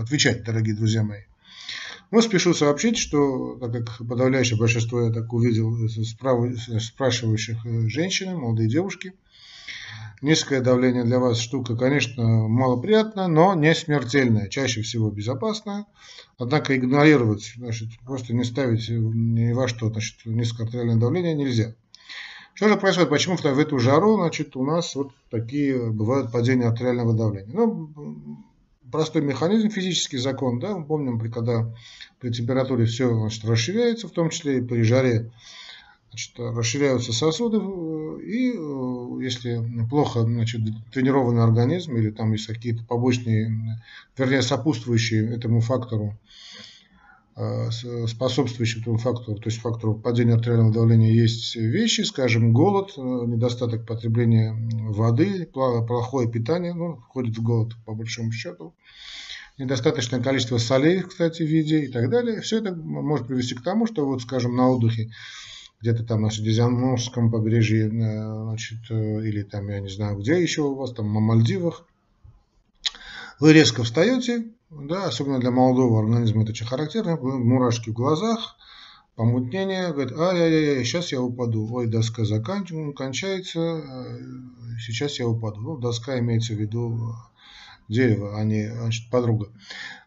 отвечать, дорогие друзья мои. Но спешу сообщить, что, так как подавляющее большинство, я так увидел, спрашивающих женщины, молодые девушки – Низкое давление для вас штука, конечно, малоприятная, но не смертельная, чаще всего безопасная. Однако игнорировать, значит, просто не ставить ни во что, значит, низкое артериальное давление нельзя. Что же происходит? Почему в эту жару, значит, у нас вот такие бывают падения артериального давления? Ну, простой механизм, физический закон, да, мы помним, когда при температуре все значит, расширяется, в том числе и при жаре значит, расширяются сосуды, э, и э, если плохо значит, тренированный организм или там есть какие-то побочные, вернее, сопутствующие этому фактору, э, способствующие этому фактору, то есть фактору падения артериального давления есть вещи, скажем, голод, недостаток потребления воды, плохое питание, ну, входит в голод по большому счету, недостаточное количество солей, кстати, в виде и так далее. Все это может привести к тому, что вот, скажем, на отдыхе где-то там на Средиземноморском побережье, э, значит, э, или там, я не знаю, где еще у вас, там на Мальдивах, вы резко встаете, да, особенно для молодого организма это очень характерно, мурашки в глазах, помутнение, говорит, ай-яй-яй, сейчас я упаду, ой, доска заканчивается, э, сейчас я упаду. Ну, доска имеется в виду дерево, а не значит, подруга.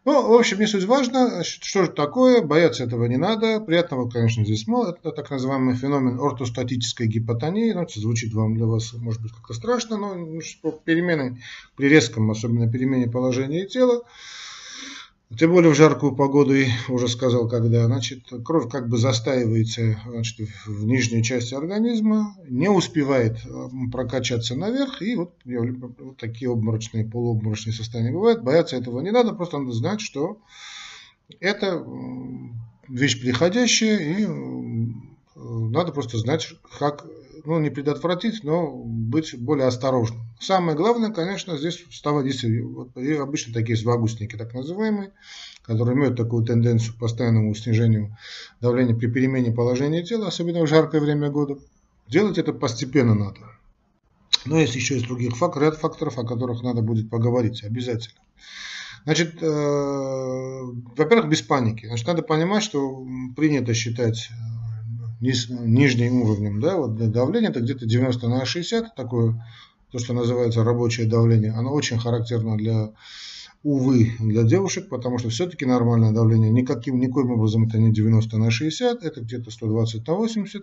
Ну, в общем, не суть важно, значит, что же такое, бояться этого не надо. Приятного, конечно, здесь мало. Это так называемый феномен ортостатической гипотонии. Ну, это звучит вам для вас, может быть, как-то страшно, но ну, перемены при резком, особенно перемене положения тела, тем более в жаркую погоду, и уже сказал, когда, значит, кровь как бы застаивается значит, в нижней части организма, не успевает прокачаться наверх, и вот, вот такие обморочные, полуобморочные состояния бывают. Бояться этого не надо, просто надо знать, что это вещь приходящая, и надо просто знать, как ну, не предотвратить, но быть более осторожным. Самое главное, конечно, здесь вставать действительно, и обычно такие звагусники, так называемые, которые имеют такую тенденцию к постоянному снижению давления при перемене положения тела, особенно в жаркое время года. Делать это постепенно надо. Но есть еще из других факторов, ряд факторов, о которых надо будет поговорить обязательно. Значит, э, во-первых, без паники. Значит, надо понимать, что принято считать нижним уровнем, да, вот давление это где-то 90 на 60, такое, то, что называется рабочее давление, оно очень характерно для, увы, для девушек, потому что все-таки нормальное давление никаким, никоим образом это не 90 на 60, это где-то 120 на 80,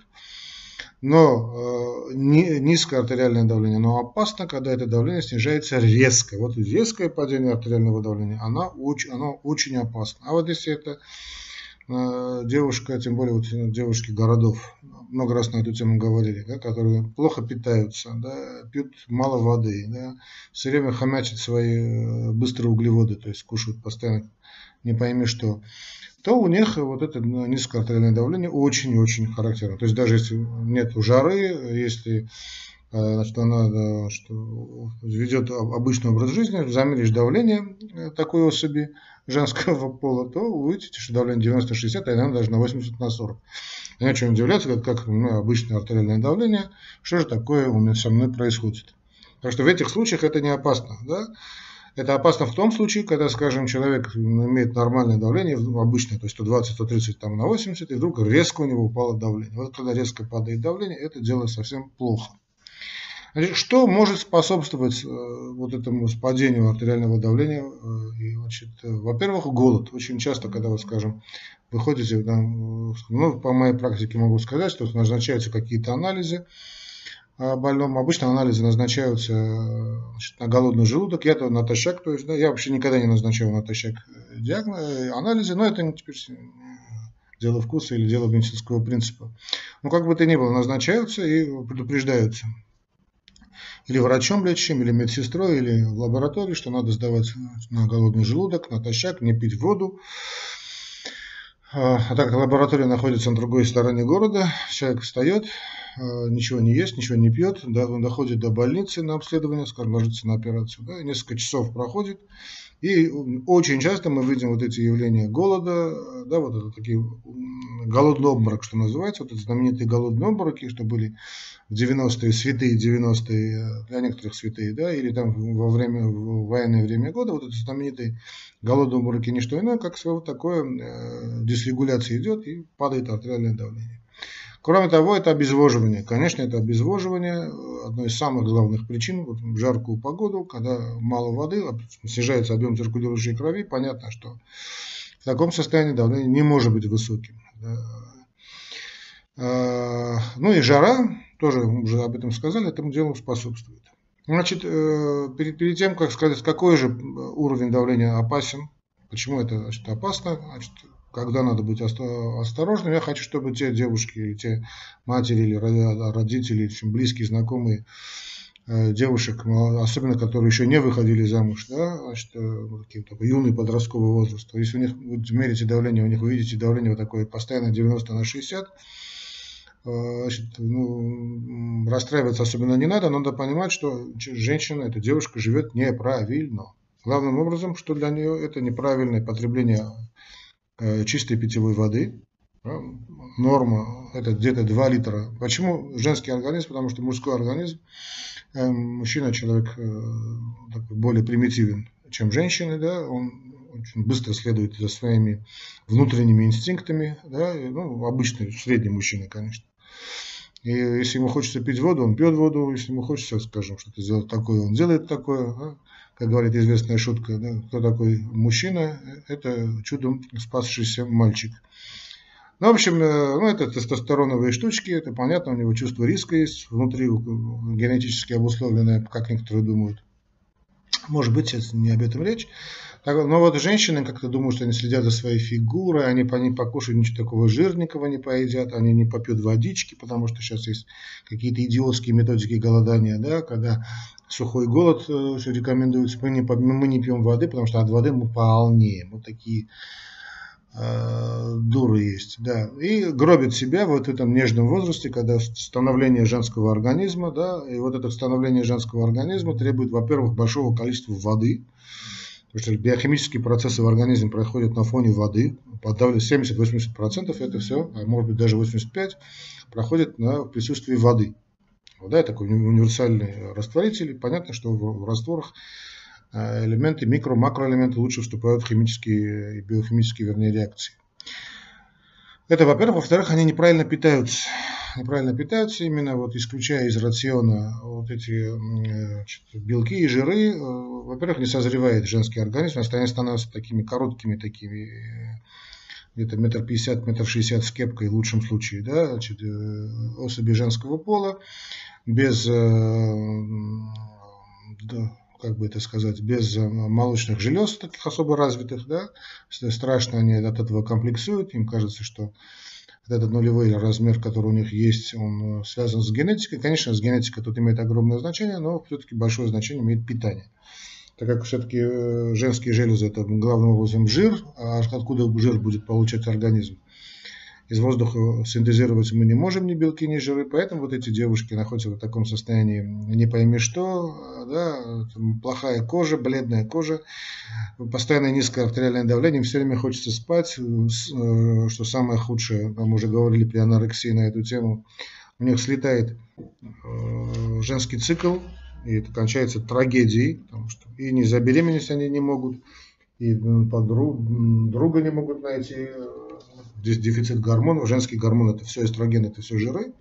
но э, низкое артериальное давление, но опасно, когда это давление снижается резко. Вот резкое падение артериального давления, оно очень, оно очень опасно. А вот если это девушка, тем более вот э, девушки городов, много раз на эту тему говорили, да, которые плохо питаются, да, пьют мало воды, да, все время хомячат свои э, быстрые углеводы, то есть кушают постоянно не пойми что, то у них вот это низкое артериальное давление очень-очень характерно. То есть даже если нет жары, если значит, она что, ведет обычный образ жизни, замеришь давление такой особи, женского пола, то вы увидите, что давление 90-60, а иногда даже на 80 на 40. Не о чем удивляться, как, как ну, обычное артериальное давление, что же такое у меня со мной происходит. Так что в этих случаях это не опасно. Да? Это опасно в том случае, когда, скажем, человек имеет нормальное давление, обычное, то есть 120-130 там, на 80, и вдруг резко у него упало давление. Вот когда резко падает давление, это дело совсем плохо. Что может способствовать э, вот этому падению артериального давления? Э, э, во-первых, голод. Очень часто, когда вы, скажем, выходите, ну, по моей практике могу сказать, что назначаются какие-то анализы о больном. Обычно анализы назначаются значит, на голодный желудок, я-то натощак, то есть, да, я вообще никогда не назначаю натощак диагноз, анализы, но это теперь дело вкуса или дело медицинского принципа. Но как бы то ни было, назначаются и предупреждаются или врачом лечащим, или медсестрой, или в лаборатории, что надо сдавать на голодный желудок, натощак, не пить воду. А, а так как лаборатория находится на другой стороне города, человек встает, ничего не ест, ничего не пьет, он доходит до больницы на обследование, скажем, ложится на операцию, да, несколько часов проходит, и очень часто мы видим вот эти явления голода, да, вот это такие голодный обморок, что называется, вот эти знаменитые голодные обмороки, что были в 90-е, святые 90-е, для некоторых святые, да, или там во время, в военное время года, вот эти знаменитые голодные обмороки не что иное, как своего такое э, дисрегуляция идет и падает артериальное давление. Кроме того, это обезвоживание. Конечно, это обезвоживание одной из самых главных причин вот в жаркую погоду, когда мало воды, снижается объем циркулирующей крови, понятно, что в таком состоянии давление не может быть высоким. А, ну и жара, тоже уже об этом сказали, этому делу способствует. Значит, э, перед, перед тем, как сказать, какой же уровень давления опасен, почему это значит, опасно, значит, когда надо быть осторожным. Я хочу, чтобы те девушки, или те матери или родители, очень близкие, знакомые э, девушек, особенно которые еще не выходили замуж, да, значит, э, такие, такой юный подростковый возраст. Если у них вы мерите давление, у них увидите давление вот такое постоянно 90 на 60, э, значит, ну, расстраиваться особенно не надо, надо понимать, что женщина, эта девушка живет неправильно. Главным образом, что для нее это неправильное потребление Э, чистой питьевой воды. Норма это где-то 2 литра. Почему женский организм? Потому что мужской организм, э, мужчина человек э, более примитивен, чем женщины, да, он очень быстро следует за своими внутренними инстинктами, да, ну, обычный, средний мужчина, конечно. И если ему хочется пить воду, он пьет воду, если ему хочется, скажем, что-то сделать такое, он делает такое. Да? как говорит известная шутка, да, кто такой мужчина, это чудом спасшийся мальчик. Ну, в общем, э, ну, это тестостероновые штучки, это понятно, у него чувство риска есть, внутри генетически обусловленное, как некоторые думают. Может быть, сейчас не об этом речь. Но вот женщины как-то думают, что они следят за своей фигурой, они по ней покушают ничего такого жирненького не поедят, они не попьют водички, потому что сейчас есть какие-то идиотские методики голодания, да, когда сухой голод э, рекомендуется, мы не, мы не пьем воды, потому что от воды мы полнеем. Вот такие э, дуры есть, да. И гробит себя вот в этом нежном возрасте, когда становление женского организма, да, и вот это становление женского организма требует, во-первых, большого количества воды, Что биохимические процессы в организме проходят на фоне воды. Подавляет 70-80% это все, а может быть даже 85% проходит на присутствии воды. Вода – это такой универсальный растворитель. Понятно, что в, в растворах э, элементы, микро, макроэлементы лучше вступают в химические и биохимические, вернее, реакции. Это, во-первых. Во-вторых, они неправильно питаются неправильно питаются, именно вот исключая из рациона вот эти значит, белки и жиры, э, во-первых, не созревает женский организм, они становятся такими короткими, такими где-то метр пятьдесят, метр шестьдесят с кепкой в лучшем случае, да, значит, э, особи женского пола, без, э, да, как бы это сказать, без молочных желез таких особо развитых, да, страшно они от этого комплексуют, им кажется, что этот нулевой размер, который у них есть, он э, связан с генетикой. Конечно, с генетикой тут имеет огромное значение, но все-таки большое значение имеет питание. Так как все-таки э, женские железы это главным образом жир, а откуда жир будет получать организм? Из воздуха синтезировать мы не можем ни белки, ни жиры, поэтому вот эти девушки находятся в таком состоянии не пойми что, да, плохая кожа, бледная кожа, постоянно низкое артериальное давление, все время хочется спать, э, что самое худшее, мы уже говорили при анорексии на эту тему, у них слетает э, женский цикл, и это кончается трагедией, потому что и не забеременеть они не могут, и подруг, друга не могут найти, здесь дефицит гормонов, женский гормон это все эстроген, это все жиры.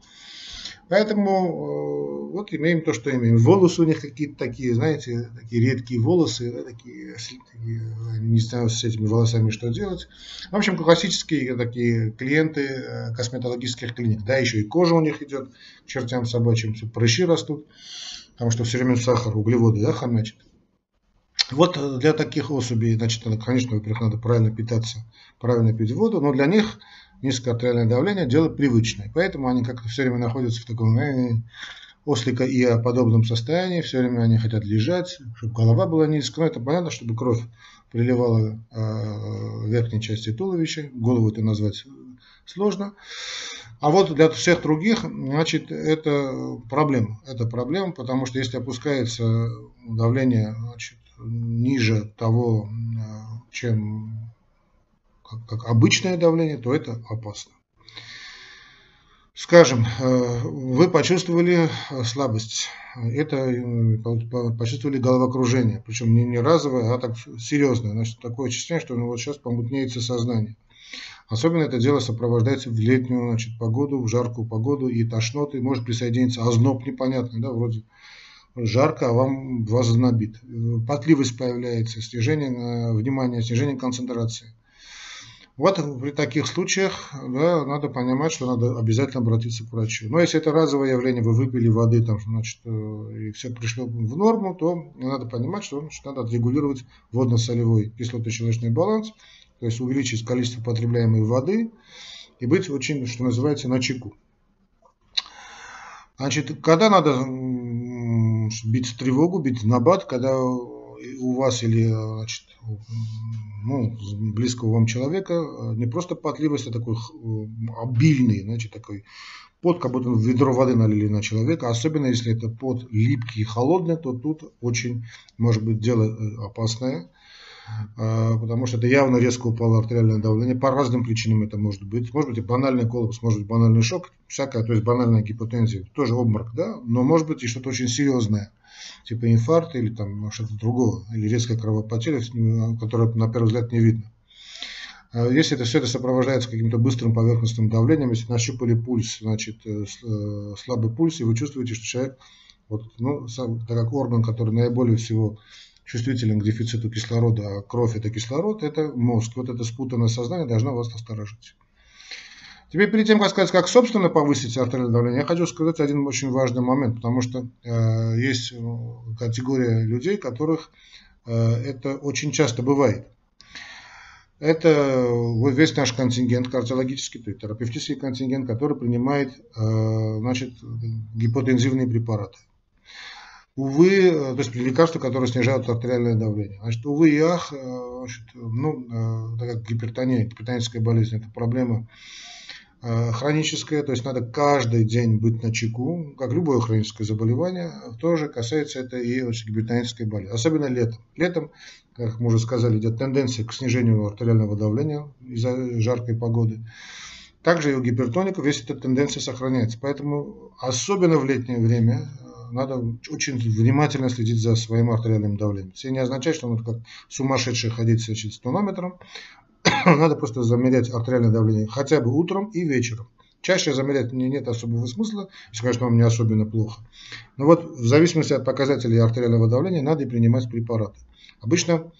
Поэтому э, вот имеем то, что имеем. Волосы у них какие-то такие, знаете, такие редкие волосы, да, такие, такие, не знаю с этими волосами что делать. В общем, классические такие клиенты э, косметологических клиник. Да, еще и кожа у них идет к чертям собачьим, прыщи растут, потому что все время сахар, углеводы, да, хомячат. Вот э, для таких особей, значит, конечно, во-первых, надо правильно питаться, правильно пить воду, но для них низкое артериальное давление – дело привычное. Поэтому они как-то все время находятся в таком э, ослика и подобном состоянии, все время они хотят лежать, чтобы голова была низкая. Но это понятно, чтобы кровь приливала э, верхней части туловища, голову это назвать сложно. А вот для всех других, значит, это проблема. Это проблема, потому что если опускается давление значит, ниже того, чем как, как обычное давление, то это опасно. Скажем, вы почувствовали слабость, это почувствовали головокружение, причем не, не разовое, а так серьезное. Значит, такое ощущение, что ну, вот сейчас помутнеется сознание. Особенно это дело сопровождается в летнюю значит, погоду, в жаркую погоду и тошноты. Может присоединиться озноб непонятный, да, вроде жарко, а вам вас знобит. Потливость появляется, снижение э, внимания, снижение концентрации. Вот при таких случаях да, надо понимать, что надо обязательно обратиться к врачу. Но если это разовое явление, вы выпили воды, там, значит, э, и все пришло в норму, то надо понимать, что значит, надо отрегулировать водно-солевой кислотно-щелочной баланс, то есть увеличить количество потребляемой воды и быть очень, что называется, на чеку. Значит, когда надо бить тревогу, бить набат, когда у вас или значит, ну, близкого вам человека не просто потливость, а такой обильный, значит, такой пот, как будто ведро воды налили на человека, особенно если это пот липкий и холодный, то тут очень может быть дело э, опасное. А, потому что это явно резко упало артериальное давление. По разным причинам это может быть. Может быть и банальный коллапс, может быть банальный шок, всякое, то есть банальная гипотензия, тоже обморок, да, но может быть и что-то очень серьезное, типа инфаркта или там что-то другого, или резкая кровопотеря, которая на первый взгляд не видно. А если это все это сопровождается каким-то быстрым поверхностным давлением, если нащупали пульс, значит э, э, слабый пульс, и вы чувствуете, что человек, вот, ну, сам, так как орган, который наиболее всего чувствителен к дефициту кислорода, а кровь это кислород, это мозг. Вот это спутанное сознание должно вас насторожить. Теперь перед тем, как сказать, как собственно повысить артериальное давление, я хочу сказать один очень важный момент, потому что э, есть э, категория людей, которых э, это очень часто бывает. Это весь наш контингент кардиологический, то есть терапевтический контингент, который принимает э, значит, гипотензивные препараты увы, э, то есть лекарства, которые снижают артериальное давление. Значит, увы и ах, э, значит, ну, э, так как гипертония, гипертоническая болезнь, это проблема хроническая, то есть надо каждый день быть на чеку, как любое хроническое заболевание, тоже касается это и гипертонической болезни, особенно летом. Летом, как мы уже сказали, идет тенденция к снижению артериального давления из-за жаркой погоды. Также и у гипертоников есть эта тенденция сохраняется. Поэтому особенно в летнее время надо очень внимательно следить за своим артериальным давлением. Это не означает, что надо как сумасшедший ходить с тонометром. надо просто замерять артериальное давление хотя бы утром и вечером. Чаще замерять мне нет особого смысла, если, конечно, вам не особенно плохо. Но вот в зависимости от показателей артериального давления надо и принимать препараты. Обычно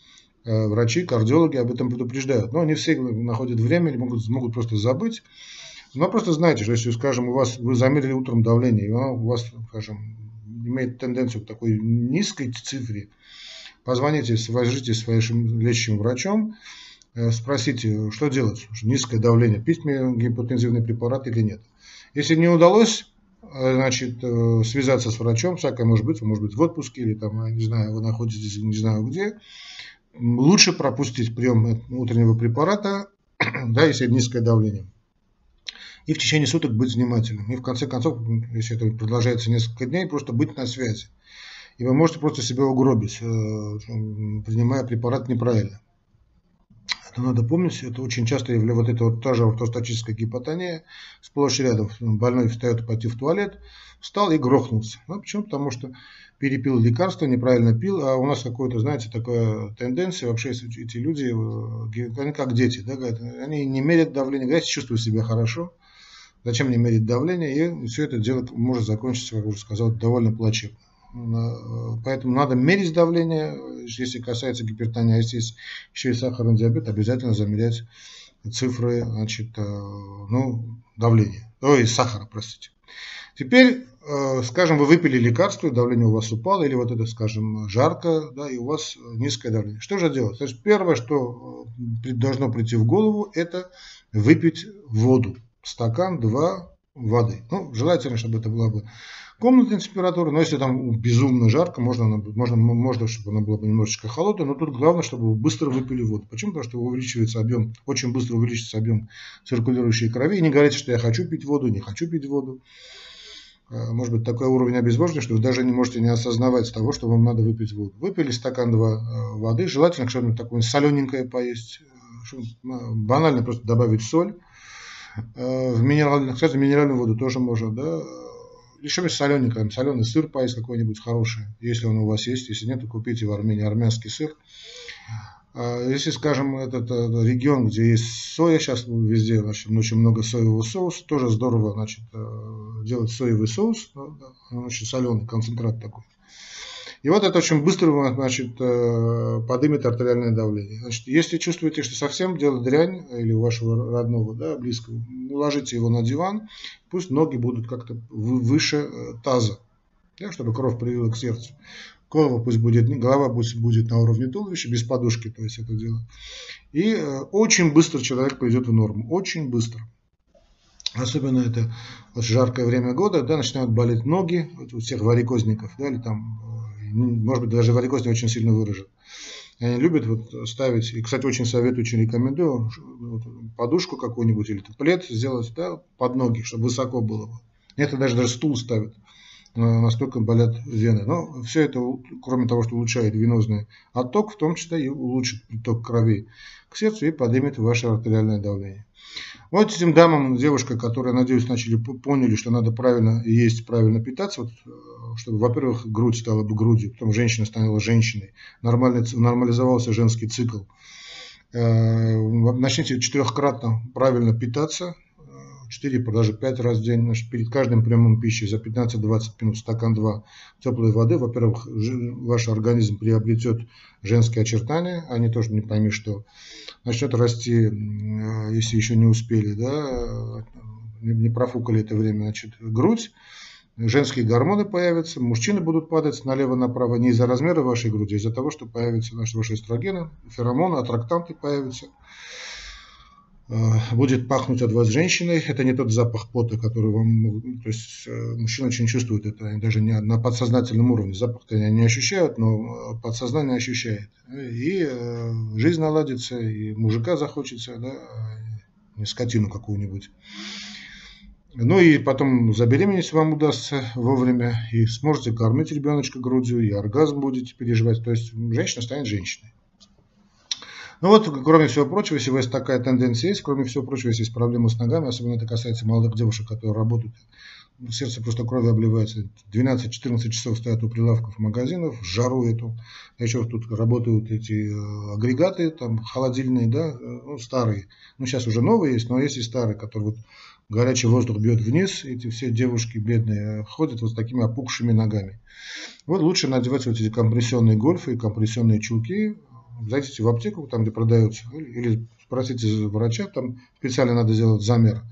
э, врачи, кардиологи об этом предупреждают. Но не все находят время или могут, могут просто забыть. Но просто знайте, что если, скажем, у вас вы замерили утром давление, и у вас, скажем, имеет тенденцию к такой низкой цифре, позвоните, свяжитесь с вашим лечащим врачом, э, спросите, что делать, низкое давление, пить мне гипотензивный препарат или нет. Если не удалось э, значит, э, связаться с врачом, всякое может быть, вы может быть в отпуске или там, не знаю, вы находитесь не знаю где, лучше пропустить прием утреннего препарата, да, если низкое давление и в течение суток быть внимательным. И в конце концов, если это продолжается несколько дней, просто быть на связи. И вы можете просто себя угробить, э, принимая препарат неправильно. Это надо помнить, это очень часто является вот эта вот та же ортостатическая гипотония, сплошь рядом больной встает пойти в туалет, встал и грохнулся. Ну, почему? Потому что перепил лекарства, неправильно пил, а у нас какое-то, знаете, такая тенденция, вообще эти люди, э, они как дети, да, они не мерят давление, говорят, чувствуют себя хорошо, зачем мне мерить давление, и все это дело может закончиться, как уже сказал, довольно плачевно. Э, поэтому надо мерить давление, если касается гипертонии, а если есть еще и сахарный диабет, обязательно замерять цифры значит, э, ну, давления, ой, сахара, простите. Теперь, э, скажем, вы выпили лекарство, давление у вас упало, или вот это, скажем, жарко, да, и у вас низкое давление. Что же делать? То есть первое, что должно прийти в голову, это выпить воду стакан, два воды. Ну, желательно, чтобы это была бы комнатная температура, но если там безумно жарко, можно, можно, можно чтобы она была бы немножечко холодная, но тут главное, чтобы вы быстро выпили воду. Почему? Потому что увеличивается объем, очень быстро увеличится объем циркулирующей крови. И не говорите, что я хочу пить воду, не хочу пить воду. А, может быть такой уровень обезвоживания, что вы даже не можете не осознавать того, что вам надо выпить воду. Выпили стакан два э, воды, желательно что-нибудь такое солененькое поесть, э, банально просто добавить соль, в минеральную, кстати, минеральную воду тоже можно, да. Еще солененькое, соленый сыр поесть какой-нибудь хороший, если он у вас есть. Если нет, то купите в Армении армянский сыр. А если, скажем, этот регион, где есть соя, сейчас везде значит, очень много соевого соуса, тоже здорово значит, э, делать соевый соус, очень соленый концентрат такой. И вот это очень быстро значит, э, поднимет артериальное давление. Значит, если чувствуете, что совсем дело дрянь, или у вашего родного, да, близкого, уложите его на диван, пусть ноги будут как-то выше э, таза, да, чтобы кровь привела к сердцу. Голова пусть будет, голова пусть будет на уровне туловища, без подушки, то есть это дело. И э, очень быстро человек придет в норму, очень быстро. Особенно это вот жаркое время года, да, начинают болеть ноги вот у всех варикозников, да, или там, э, ну, может быть, даже варикоз не очень сильно выражен. И они любят вот ставить, и, кстати, очень советую, очень рекомендую, вот, подушку какую-нибудь или плед сделать да, под ноги, чтобы высоко было. Это даже, даже стул ставят настолько болят вены. Но все это, кроме того, что улучшает венозный отток, в том числе и улучшит приток крови к сердцу и поднимет ваше артериальное давление. Вот этим дамам, девушка, которые, надеюсь, начали поняли, что надо правильно есть, правильно питаться, вот, э, чтобы, во-первых, грудь стала бы грудью, потом женщина стала женщиной, нормализовался женский цикл. Э, начните четырехкратно правильно питаться, 4, даже 5 раз в день, перед каждым приемом пищи за 15-20 минут стакан 2 теплой воды. Во-первых, ваш организм приобретет женские очертания, они тоже не пойми что. Начнет расти, если еще не успели, да, не профукали это время, значит, грудь, женские гормоны появятся, мужчины будут падать налево-направо не из-за размера вашей груди, а из-за того, что появятся наши ваши эстрогены, феромоны, аттрактанты появятся. Э, будет пахнуть от вас женщиной. Это не тот запах пота, который вам... То есть э, мужчина очень чувствует это, они даже не на подсознательном уровне. Запах-то они не ощущают, но подсознание ощущает. И э, жизнь наладится, и мужика захочется, да, не скотину какую-нибудь. Ну и потом забеременеть вам удастся вовремя, и сможете кормить ребеночка грудью, и оргазм будете переживать. То есть женщина станет женщиной. Ну вот, кроме всего прочего, если вас такая тенденция есть, кроме всего прочего, если есть проблемы с ногами, особенно это касается молодых девушек, которые работают, сердце просто кровью обливается, 12-14 часов стоят у прилавков магазинов, жару эту, еще тут работают эти э, агрегаты, там, холодильные, да, э, ну, старые, ну, сейчас уже новые есть, но есть и старые, которые вот горячий воздух бьет вниз, эти все девушки бедные э, ходят вот с такими опухшими ногами. Вот лучше надевать вот эти компрессионные гольфы и компрессионные чулки, зайдите в аптеку, там где продаются, или спросите врача, там специально надо сделать замер.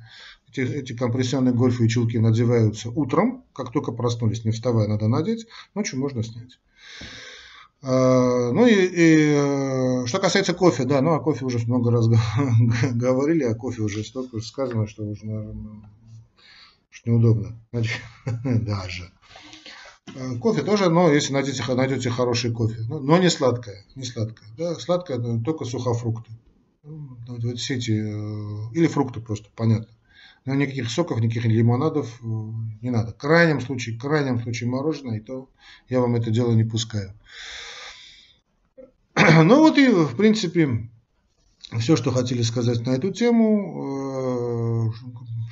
Эти, эти компрессионные гольфы и чулки надеваются утром, как только проснулись, не вставая, надо надеть, ночью можно снять. А, ну и, и э, что касается кофе, да, ну о кофе уже много раз говорили, о кофе уже столько сказано, что уже, наверное, что неудобно. Значит, даже. Э, кофе тоже, но если найдете, найдете хороший кофе, но, но не сладкое, не сладкое. Да, сладкое только сухофрукты. Ну, вот, вот все эти, э, или фрукты просто, понятно. Но никаких соков, никаких лимонадов э, не надо. В крайнем случае, в крайнем случае мороженое, и то я вам это дело не пускаю. Ну вот и, в принципе, все, что хотели сказать на эту тему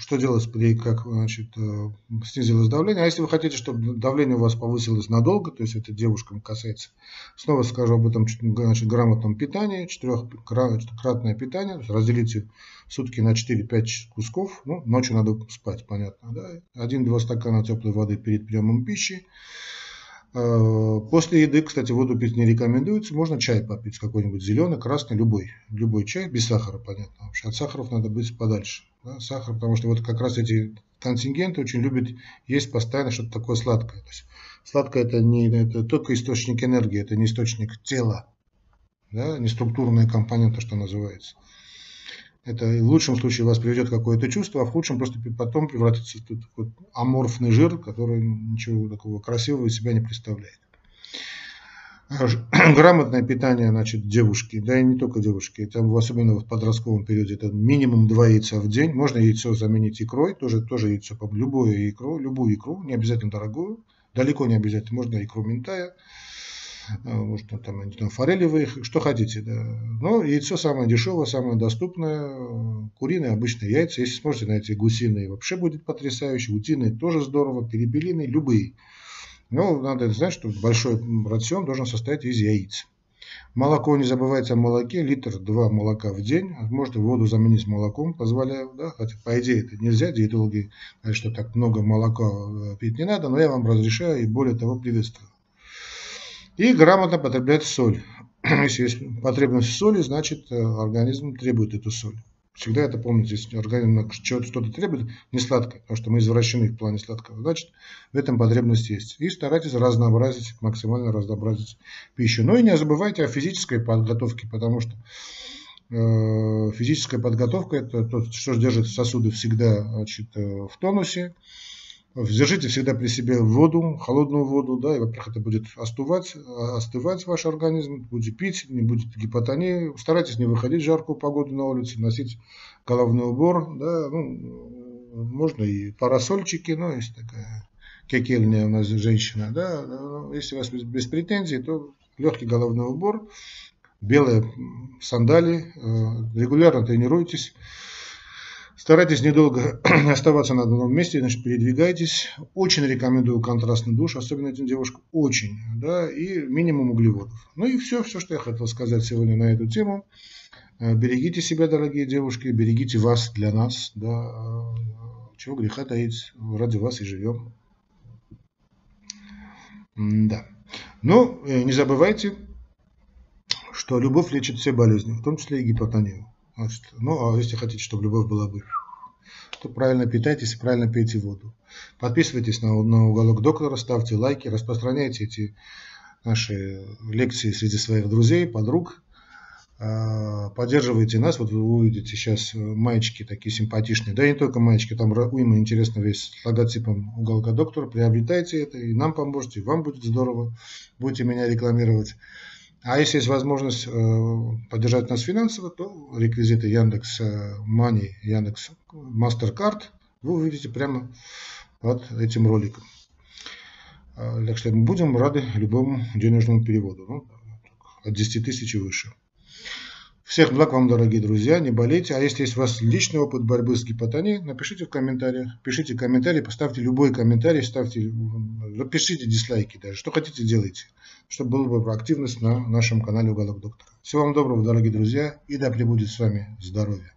что делать при, как значит, э, снизилось давление. А если вы хотите, чтобы давление у вас повысилось надолго, то есть это девушкам касается, снова скажу об этом значит, грамотном питании, четырехкратное питание, то есть разделите сутки на 4-5 кусков, ну, ночью надо спать, понятно, да, один-два стакана теплой воды перед приемом пищи, после еды, кстати, воду пить не рекомендуется. Можно чай попить, какой-нибудь зеленый, красный, любой. Любой чай, без сахара, понятно. Вообще от сахаров надо быть подальше. Да? Сахар, потому что вот как раз эти контингенты очень любят есть постоянно что-то такое сладкое. То есть сладкое это не это только источник энергии, это не источник тела, да? не структурные компоненты, что называется. Это в лучшем случае вас приведет какое-то чувство, а в худшем просто потом превратится в такой аморфный жир, который ничего такого красивого из себя не представляет. Грамотное питание, значит, девушки, да и не только девушки, там особенно в подростковом периоде, это минимум два яйца в день, можно яйцо заменить икрой, тоже, тоже яйцо, любую икру, любую икру, не обязательно дорогую, далеко не обязательно, можно икру ментая, может там, они там что хотите. Да. Но яйцо самое дешевое, самое доступное, куриные обычные яйца, если сможете найти гусиные, вообще будет потрясающе, утиные тоже здорово, перепелиные, любые. Но надо знать, что большой рацион должен состоять из яиц. Молоко, не забывайте о молоке, литр два молока в день, можно воду заменить молоком, позволяю, да, хотя по идее это нельзя, диетологи говорят, что так много молока э, пить не надо, но я вам разрешаю и более того приветствую. И грамотно потреблять соль. Если есть потребность в соли, значит э, организм требует эту соль. Всегда это помните, если организм что-то требует, не сладкое, потому что мы извращены в плане сладкого, значит, в этом потребность есть. И старайтесь разнообразить, максимально разнообразить пищу. Ну и не забывайте о физической подготовке, потому что э, физическая подготовка – это то, что держит сосуды всегда значит, э, в тонусе, Держите всегда при себе воду, холодную воду, да, и, во-первых, это будет остывать, остывать ваш организм, будете пить, не будет гипотонии. Старайтесь не выходить в жаркую погоду на улице, носить головной убор, да, ну, можно и парасольчики, но есть такая кекельная у нас женщина, да, если у вас без, без претензий, то легкий головной убор, белые сандали, э, регулярно тренируйтесь, Старайтесь недолго оставаться на одном месте, значит, передвигайтесь. Очень рекомендую контрастный душ, особенно этим девушкам. Очень, да, и минимум углеводов. Ну и все, все, что я хотел сказать сегодня на эту тему. Э, берегите себя, дорогие девушки, берегите вас для нас, да. Чего греха таить, ради вас и живем. Да. Ну, не забывайте, что любовь лечит все болезни, в том числе и гипотонию. Значит, ну, а если хотите, чтобы любовь была бы, то правильно питайтесь правильно пейте воду. Подписывайтесь на, на уголок доктора, ставьте лайки, распространяйте эти наши лекции среди своих друзей, подруг. А, поддерживайте нас. Вот вы увидите сейчас маечки такие симпатичные. Да и не только маечки, там уйма интересно весь с логотипом уголка доктора. Приобретайте это, и нам поможете, и вам будет здорово. Будете меня рекламировать. А если есть возможность э, поддержать нас финансово, то реквизиты Яндекс Money, Яндекс MasterCard вы увидите прямо под этим роликом. А, так что мы будем рады любому денежному переводу. Ну, от 10 тысяч и выше. Всех благ вам, дорогие друзья, не болейте. А если есть у вас личный опыт борьбы с гипотонией, напишите в комментариях. Пишите комментарий, поставьте любой комментарий, ставьте, напишите дизлайки даже. Что хотите, делайте. Чтобы была бы активность на нашем канале Уголок Доктора. Всего вам доброго, дорогие друзья, и да пребудет с вами здоровье.